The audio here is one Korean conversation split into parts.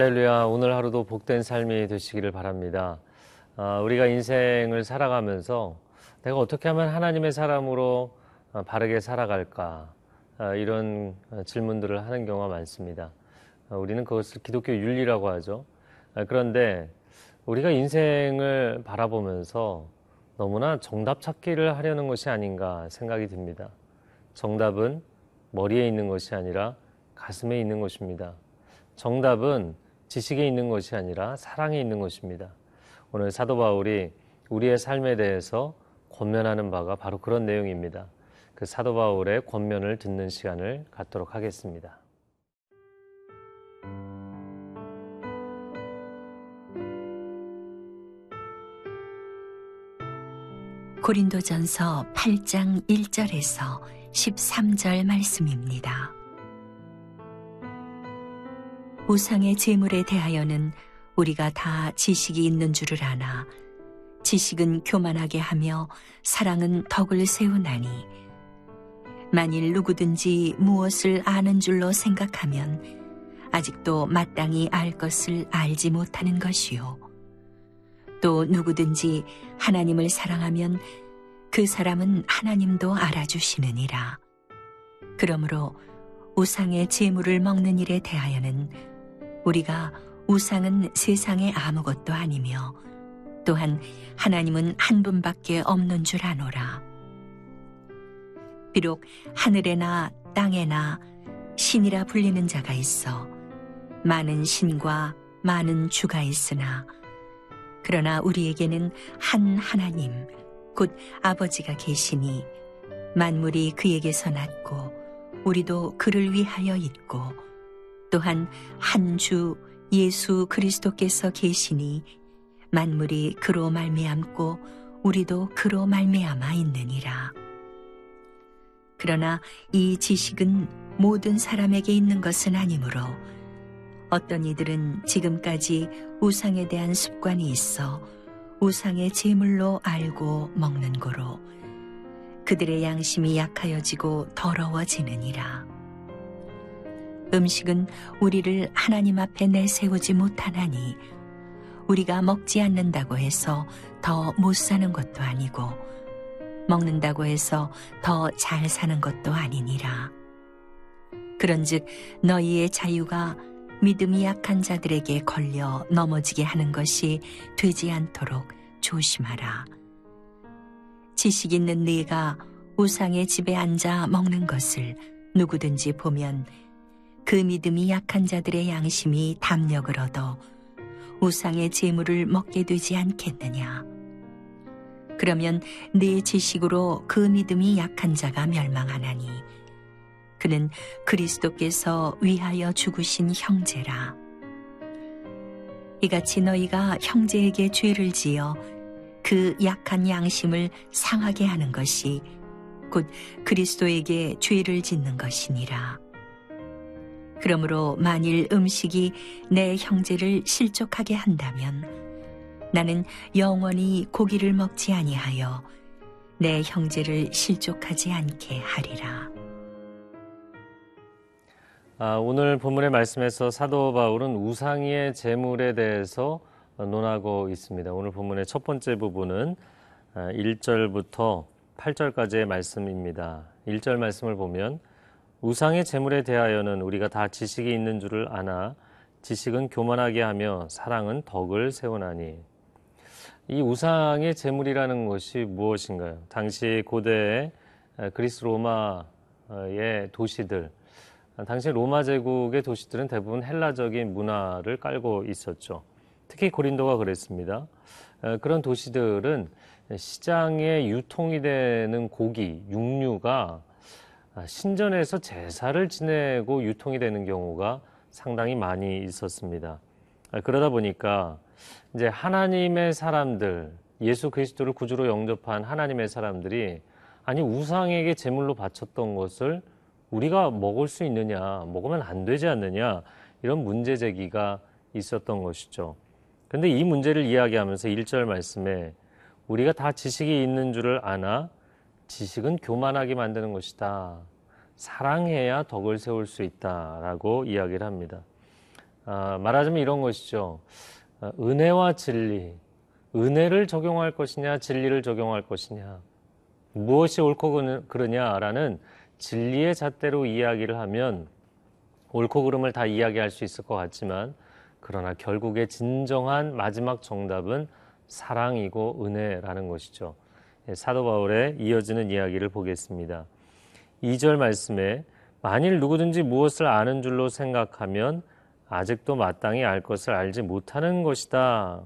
할렐루야. 오늘 하루도 복된 삶이 되시기를 바랍니다. 어, 우리가 인생을 살아가면서 내가 어떻게 하면 하나님의 사람으로 어, 바르게 살아갈까? 어, 이런 질문들을 하는 경우가 많습니다. 우리는 그것을 기독교 윤리라고 하죠. 그런데 우리가 인생을 바라보면서 너무나 정답 찾기를 하려는 것이 아닌가 생각이 듭니다. 정답은 머리에 있는 것이 아니라 가슴에 있는 것입니다. 정답은 지식에 있는 것이 아니라 사랑에 있는 것입니다. 오늘 사도 바울이 우리의 삶에 대해서 권면하는 바가 바로 그런 내용입니다. 그 사도 바울의 권면을 듣는 시간을 갖도록 하겠습니다. 고린도전서 8장 1절에서 13절 말씀입니다. 우상의 재물에 대하여는 우리가 다 지식이 있는 줄을 아나 지식은 교만하게 하며 사랑은 덕을 세우나니. 만일 누구든지 무엇을 아는 줄로 생각하면 아직도 마땅히 알 것을 알지 못하는 것이요. 또 누구든지 하나님을 사랑하면 그 사람은 하나님도 알아주시느니라. 그러므로 우상의 재물을 먹는 일에 대하여는 우리가 우상은 세상에 아무것도 아니며 또한 하나님은 한 분밖에 없는 줄 아노라. 비록 하늘에나 땅에나 신이라 불리는 자가 있어 많은 신과 많은 주가 있으나 그러나 우리에게는 한 하나님 곧 아버지가 계시니 만물이 그에게서 났고 우리도 그를 위하여 있고 또한 한 주 예수 그리스도께서 계시니 만물이 그로 말미암고 우리도 그로 말미암아 있느니라. 그러나 이 지식은 모든 사람에게 있는 것은 아니므로 어떤 이들은 지금까지 우상에 대한 습관이 있어 우상의 제물로 알고 먹는 거로 그들의 양심이 약하여지고 더러워지느니라. 음식은 우리를 하나님 앞에 내세우지 못하나니 우리가 먹지 않는다고 해서 더 못 사는 것도 아니고 먹는다고 해서 더 잘 사는 것도 아니니라. 그런즉 너희의 자유가 믿음이 약한 자들에게 걸려 넘어지게 하는 것이 되지 않도록 조심하라. 지식 있는 네가 우상의 집에 앉아 먹는 것을 누구든지 보면 그 믿음이 약한 자들의 양심이 담력을 얻어 우상의 재물을 먹게 되지 않겠느냐. 그러면 내 지식으로 그 믿음이 약한 자가 멸망하나니 그는 그리스도께서 위하여 죽으신 형제라. 이같이 너희가 형제에게 죄를 지어 그 약한 양심을 상하게 하는 것이 곧 그리스도에게 죄를 짓는 것이니라. 그러므로 만일 음식이 내 형제를 실족하게 한다면 나는 영원히 고기를 먹지 아니하여 내 형제를 실족하지 않게 하리라. 아, 오늘 본문의 말씀에서 사도 바울은 우상의 재물에 대해서 논하고 있습니다. 오늘 본문의 첫 번째 부분은 1절부터 아, 8절까지의 말씀입니다. 1절 말씀을 보면 우상의 재물에 대하여는 우리가 다 지식이 있는 줄을 아나 지식은 교만하게 하며 사랑은 덕을 세우나니 이 우상의 재물이라는 것이 무엇인가요? 당시 고대 그리스 로마의 도시들 당시 로마 제국의 도시들은 대부분 헬라적인 문화를 깔고 있었죠. 특히 고린도가 그랬습니다. 그런 도시들은 시장에 유통이 되는 고기, 육류가 아, 신전에서 제사를 지내고 유통이 되는 경우가 상당히 많이 있었습니다. 아, 그러다 보니까 이제 하나님의 사람들, 예수 그리스도를 구주로 영접한 하나님의 사람들이 아니 우상에게 제물로 바쳤던 것을 우리가 먹을 수 있느냐, 먹으면 안 되지 않느냐 이런 문제 제기가 있었던 것이죠. 근데 이 문제를 이야기하면서 1절 말씀에 우리가 다 지식이 있는 줄을 아나 지식은 교만하게 만드는 것이다. 사랑해야 덕을 세울 수 있다라고 이야기를 합니다. 아, 말하자면 이런 것이죠. 아, 은혜와 진리, 은혜를 적용할 것이냐, 진리를 적용할 것이냐, 무엇이 옳고 그르냐라는 진리의 잣대로 이야기를 하면 옳고 그름을 다 이야기할 수 있을 것 같지만 그러나 결국에 진정한 마지막 정답은 사랑이고 은혜라는 것이죠. 예, 사도 바울의 이어지는 이야기를 보겠습니다. 2절 말씀에 만일 누구든지 무엇을 아는 줄로 생각하면 아직도 마땅히 알 것을 알지 못하는 것이다.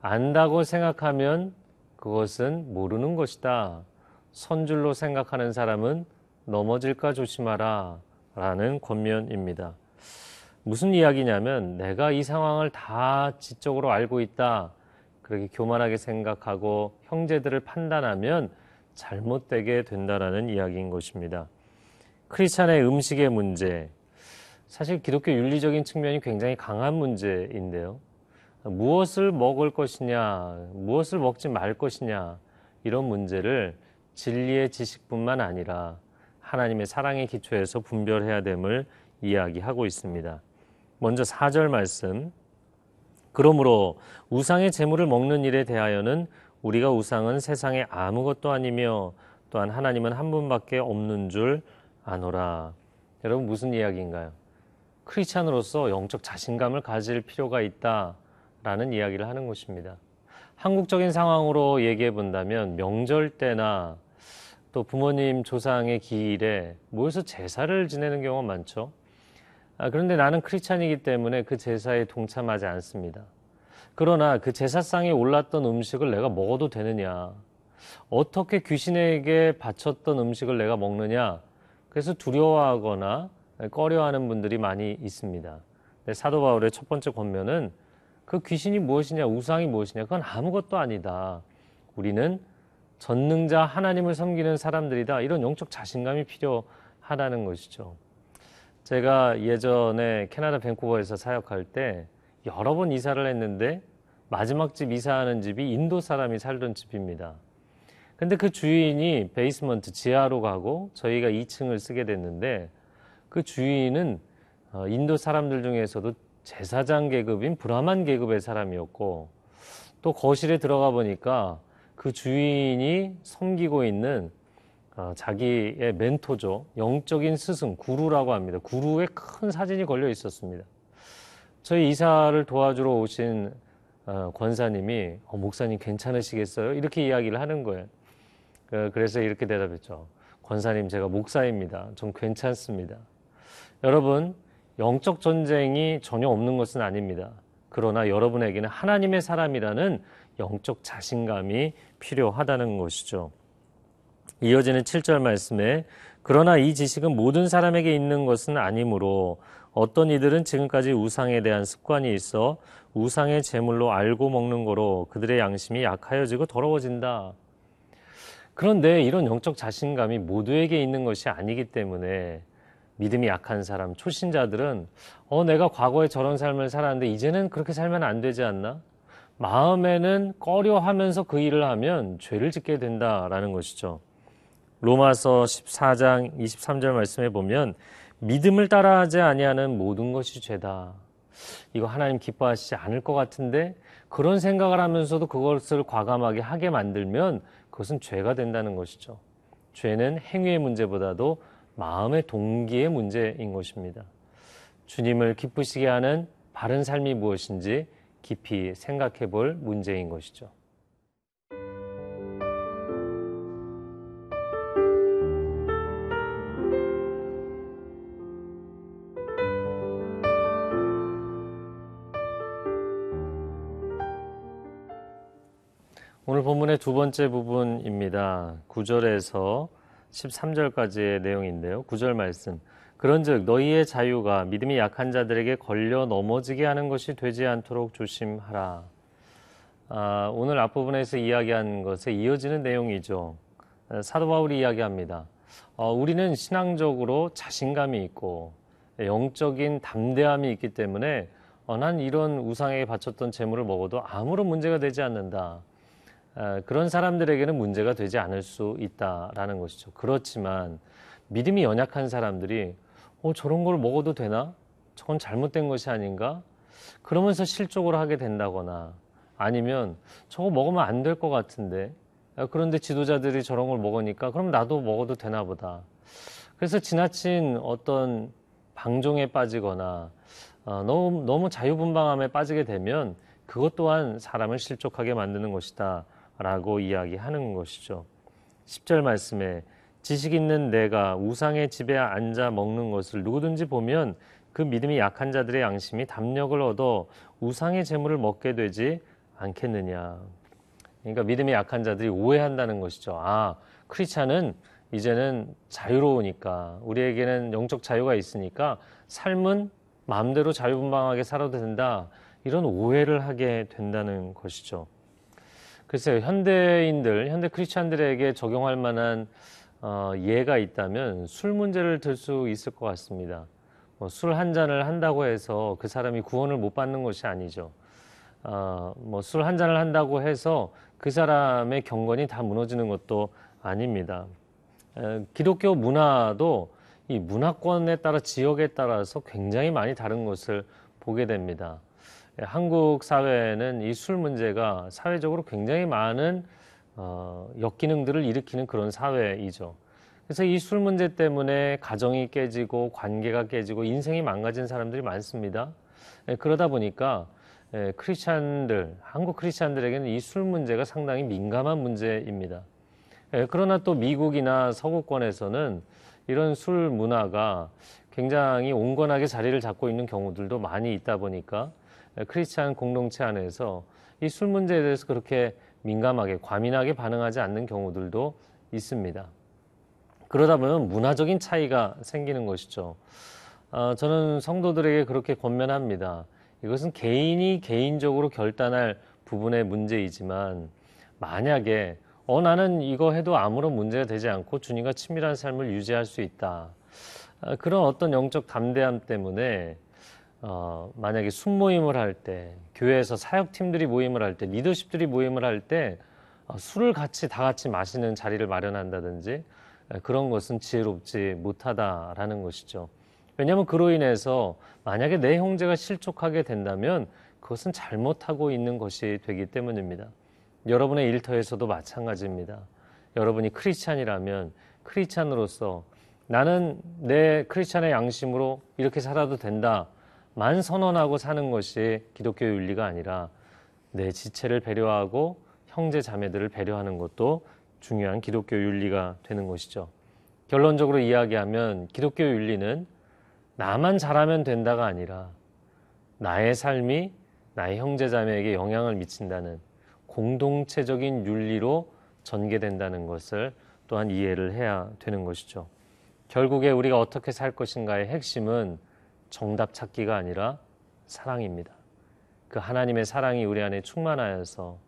안다고 생각하면 그것은 모르는 것이다. 선줄로 생각하는 사람은 넘어질까 조심하라. 라는 권면입니다. 무슨 이야기냐면 내가 이 상황을 다 지적으로 알고 있다. 그렇게 교만하게 생각하고 형제들을 판단하면 잘못되게 된다라는 이야기인 것입니다. 크리스찬의 음식의 문제. 사실 기독교 윤리적인 측면이 굉장히 강한 문제인데요. 무엇을 먹을 것이냐, 무엇을 먹지 말 것이냐, 이런 문제를 진리의 지식뿐만 아니라 하나님의 사랑의 기초에서 분별해야 됨을 이야기하고 있습니다. 먼저 4절 말씀. 그러므로 우상의 재물을 먹는 일에 대하여는 우리가 우상은 세상에 아무것도 아니며 또한 하나님은 한 분밖에 없는 줄 아노라. 여러분 무슨 이야기인가요? 크리스찬으로서 영적 자신감을 가질 필요가 있다라는 이야기를 하는 것입니다. 한국적인 상황으로 얘기해 본다면 명절 때나 또 부모님 조상의 기일에 모여서 제사를 지내는 경우가 많죠. 아, 그런데 나는 크리스찬이기 때문에 그 제사에 동참하지 않습니다. 그러나 그 제사상에 올랐던 음식을 내가 먹어도 되느냐? 어떻게 귀신에게 바쳤던 음식을 내가 먹느냐? 그래서 두려워하거나 꺼려하는 분들이 많이 있습니다. 근데 사도 바울의 첫 번째 권면은 그 귀신이 무엇이냐, 우상이 무엇이냐, 그건 아무것도 아니다. 우리는 전능자 하나님을 섬기는 사람들이다. 이런 영적 자신감이 필요하다는 것이죠. 제가 예전에 캐나다 밴쿠버에서 사역할 때 여러 번 이사를 했는데 마지막 집 이사하는 집이 인도 사람이 살던 집입니다. 근데 그 주인이 베이스먼트 지하로 가고 저희가 2층을 쓰게 됐는데 그 주인은 어, 인도 사람들 중에서도 제사장 계급인 브라만 계급의 사람이었고 또 거실에 들어가 보니까 그 주인이 섬기고 있는 어, 자기의 멘토죠. 영적인 스승, 구루라고 합니다. 구루의 큰 사진이 걸려 있었습니다. 저희 이사를 도와주러 오신 어, 권사님이 어, 목사님 괜찮으시겠어요? 이렇게 이야기를 하는 거예요. 그, 그래서 이렇게 대답했죠. 권사님 제가 목사입니다. 좀 괜찮습니다. 여러분 영적 전쟁이 전혀 없는 것은 아닙니다. 그러나 여러분에게는 하나님의 사람이라는 영적 자신감이 필요하다는 것이죠. 이어지는 7절 말씀에 그러나 이 지식은 모든 사람에게 있는 것은 아니므로 어떤 이들은 지금까지 우상에 대한 습관이 있어 우상의 제물로 알고 먹는 거로 그들의 양심이 약하여지고 더러워진다. 그런데 이런 영적 자신감이 모두에게 있는 것이 아니기 때문에 믿음이 약한 사람, 초신자들은 어, 내가 과거에 저런 삶을 살았는데 이제는 그렇게 살면 안 되지 않나? 마음에는 꺼려 하면서 그 일을 하면 죄를 짓게 된다라는 것이죠. 로마서 14장 23절 말씀에 보면 믿음을 따라하지 아니하는 모든 것이 죄다. 이거 하나님 기뻐하시지 않을 것 같은데 그런 생각을 하면서도 그것을 과감하게 하게 만들면 그것은 죄가 된다는 것이죠. 죄는 행위의 문제보다도 마음의 동기의 문제인 것입니다. 주님을 기쁘시게 하는 바른 삶이 무엇인지 깊이 생각해 볼 문제인 것이죠. 본문의 두 번째 부분입니다. 9절에서 13절까지의 내용인데요. 9절 말씀. 그런즉 너희의 자유가 믿음이 약한 자들에게 걸려 넘어지게 하는 것이 되지 않도록 조심하라. 아, 오늘 앞부분에서 이야기한 것에 이어지는 내용이죠. 사도 바울이 이야기합니다. 어, 우리는 신앙적으로 자신감이 있고 영적인 담대함이 있기 때문에 어, 난 이런 우상에게 바쳤던 재물을 먹어도 아무런 문제가 되지 않는다. 아, 그런 사람들에게는 문제가 되지 않을 수 있다라는 것이죠. 그렇지만 믿음이 연약한 사람들이 어, 저런 걸 먹어도 되나? 저건 잘못된 것이 아닌가? 그러면서 실족을 하게 된다거나 아니면 저거 먹으면 안 될 것 같은데 그런데 지도자들이 저런 걸 먹으니까 그럼 나도 먹어도 되나 보다. 그래서 지나친 어떤 방종에 빠지거나 어, 너무, 너무 자유분방함에 빠지게 되면 그것 또한 사람을 실족하게 만드는 것이다 라고 이야기하는 것이죠. 10절 말씀에 지식 있는 내가 우상의 집에 앉아 먹는 것을 누구든지 보면 그 믿음이 약한 자들의 양심이 담력을 얻어 우상의 재물을 먹게 되지 않겠느냐. 그러니까 믿음이 약한 자들이 오해한다는 것이죠. 아, 크리스찬은 이제는 자유로우니까 우리에게는 영적 자유가 있으니까 삶은 마음대로 자유분방하게 살아도 된다. 이런 오해를 하게 된다는 것이죠. 글쎄요, 현대인들, 현대 크리스찬들에게 적용할 만한 어, 예가 있다면 술 문제를 들 수 있을 것 같습니다. 뭐 술한 잔을 한다고 해서 그 사람이 구원을 못 받는 것이 아니죠. 어, 뭐술 한 잔을 한다고 해서 그 사람의 경건이 다 무너지는 것도 아닙니다. 에, 기독교 문화도 이 문화권에 따라 지역에 따라서 굉장히 많이 다른 것을 보게 됩니다. 에, 한국 사회는 이 술 문제가 사회적으로 굉장히 많은 어, 역기능들을 일으키는 그런 사회이죠. 그래서 이 술 문제 때문에 가정이 깨지고 관계가 깨지고 인생이 망가진 사람들이 많습니다. 예, 그러다 보니까 예, 크리스찬들, 한국 크리스찬들에게는 이 술 문제가 상당히 민감한 문제입니다. 예, 그러나 또 미국이나 서구권에서는 이런 술 문화가 굉장히 온건하게 자리를 잡고 있는 경우들도 많이 있다 보니까 크리스찬 공동체 안에서 이 술 문제에 대해서 그렇게 민감하게 과민하게 반응하지 않는 경우들도 있습니다. 그러다 보면 문화적인 차이가 생기는 것이죠. 어, 저는 성도들에게 그렇게 권면합니다. 이것은 개인이 개인적으로 결단할 부분의 문제이지만 만약에 어 나는 이거 해도 아무런 문제가 되지 않고 주님과 친밀한 삶을 유지할 수 있다. 어, 그런 어떤 영적 담대함 때문에 어, 만약에 숙모임을 할 때, 교회에서 사역팀들이 모임을 할 때, 리더십들이 모임을 할때 어, 술을 같이 다 같이 마시는 자리를 마련한다든지 그런 것은 지혜롭지 못하다라는 것이죠. 왜냐하면 그로 인해서 만약에 내 형제가 실족하게 된다면 그것은 잘못하고 있는 것이 되기 때문입니다. 여러분의 일터에서도 마찬가지입니다. 여러분이 크리스찬이라면 크리스찬으로서 나는 내 크리스찬의 양심으로 이렇게 살아도 된다 만 선언하고 사는 것이 기독교 윤리가 아니라 내 지체를 배려하고 형제 자매들을 배려하는 것도 중요한 기독교 윤리가 되는 것이죠. 결론적으로 이야기하면 기독교 윤리는 나만 잘하면 된다가 아니라 나의 삶이 나의 형제자매에게 영향을 미친다는 공동체적인 윤리로 전개된다는 것을 또한 이해를 해야 되는 것이죠. 결국에 우리가 어떻게 살 것인가의 핵심은 정답 찾기가 아니라 사랑입니다. 그 하나님의 사랑이 우리 안에 충만하여서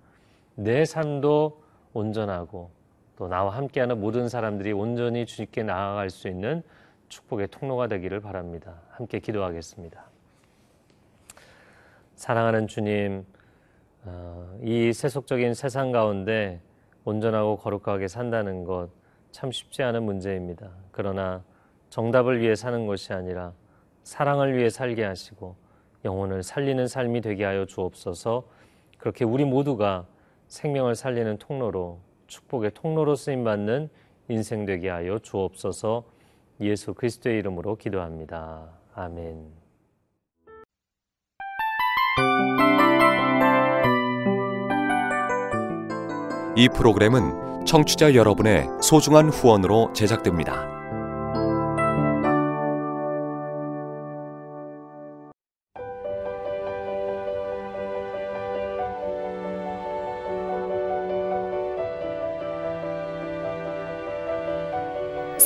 내 삶도 온전하고 또 나와 함께하는 모든 사람들이 온전히 주님께 나아갈 수 있는 축복의 통로가 되기를 바랍니다. 함께 기도하겠습니다. 사랑하는 주님, 어, 이 세속적인 세상 가운데 온전하고 거룩하게 산다는 것 참 쉽지 않은 문제입니다. 그러나 정답을 위해 사는 것이 아니라 사랑을 위해 살게 하시고 영혼을 살리는 삶이 되게 하여 주옵소서 그렇게 우리 모두가 생명을 살리는 통로로 축복의 통로로 쓰임 받는 인생 되게 하여 주옵소서. 예수 그리스도의 이름으로 기도합니다. 아멘. 이 프로그램은 청취자 여러분의 소중한 후원으로 제작됩니다.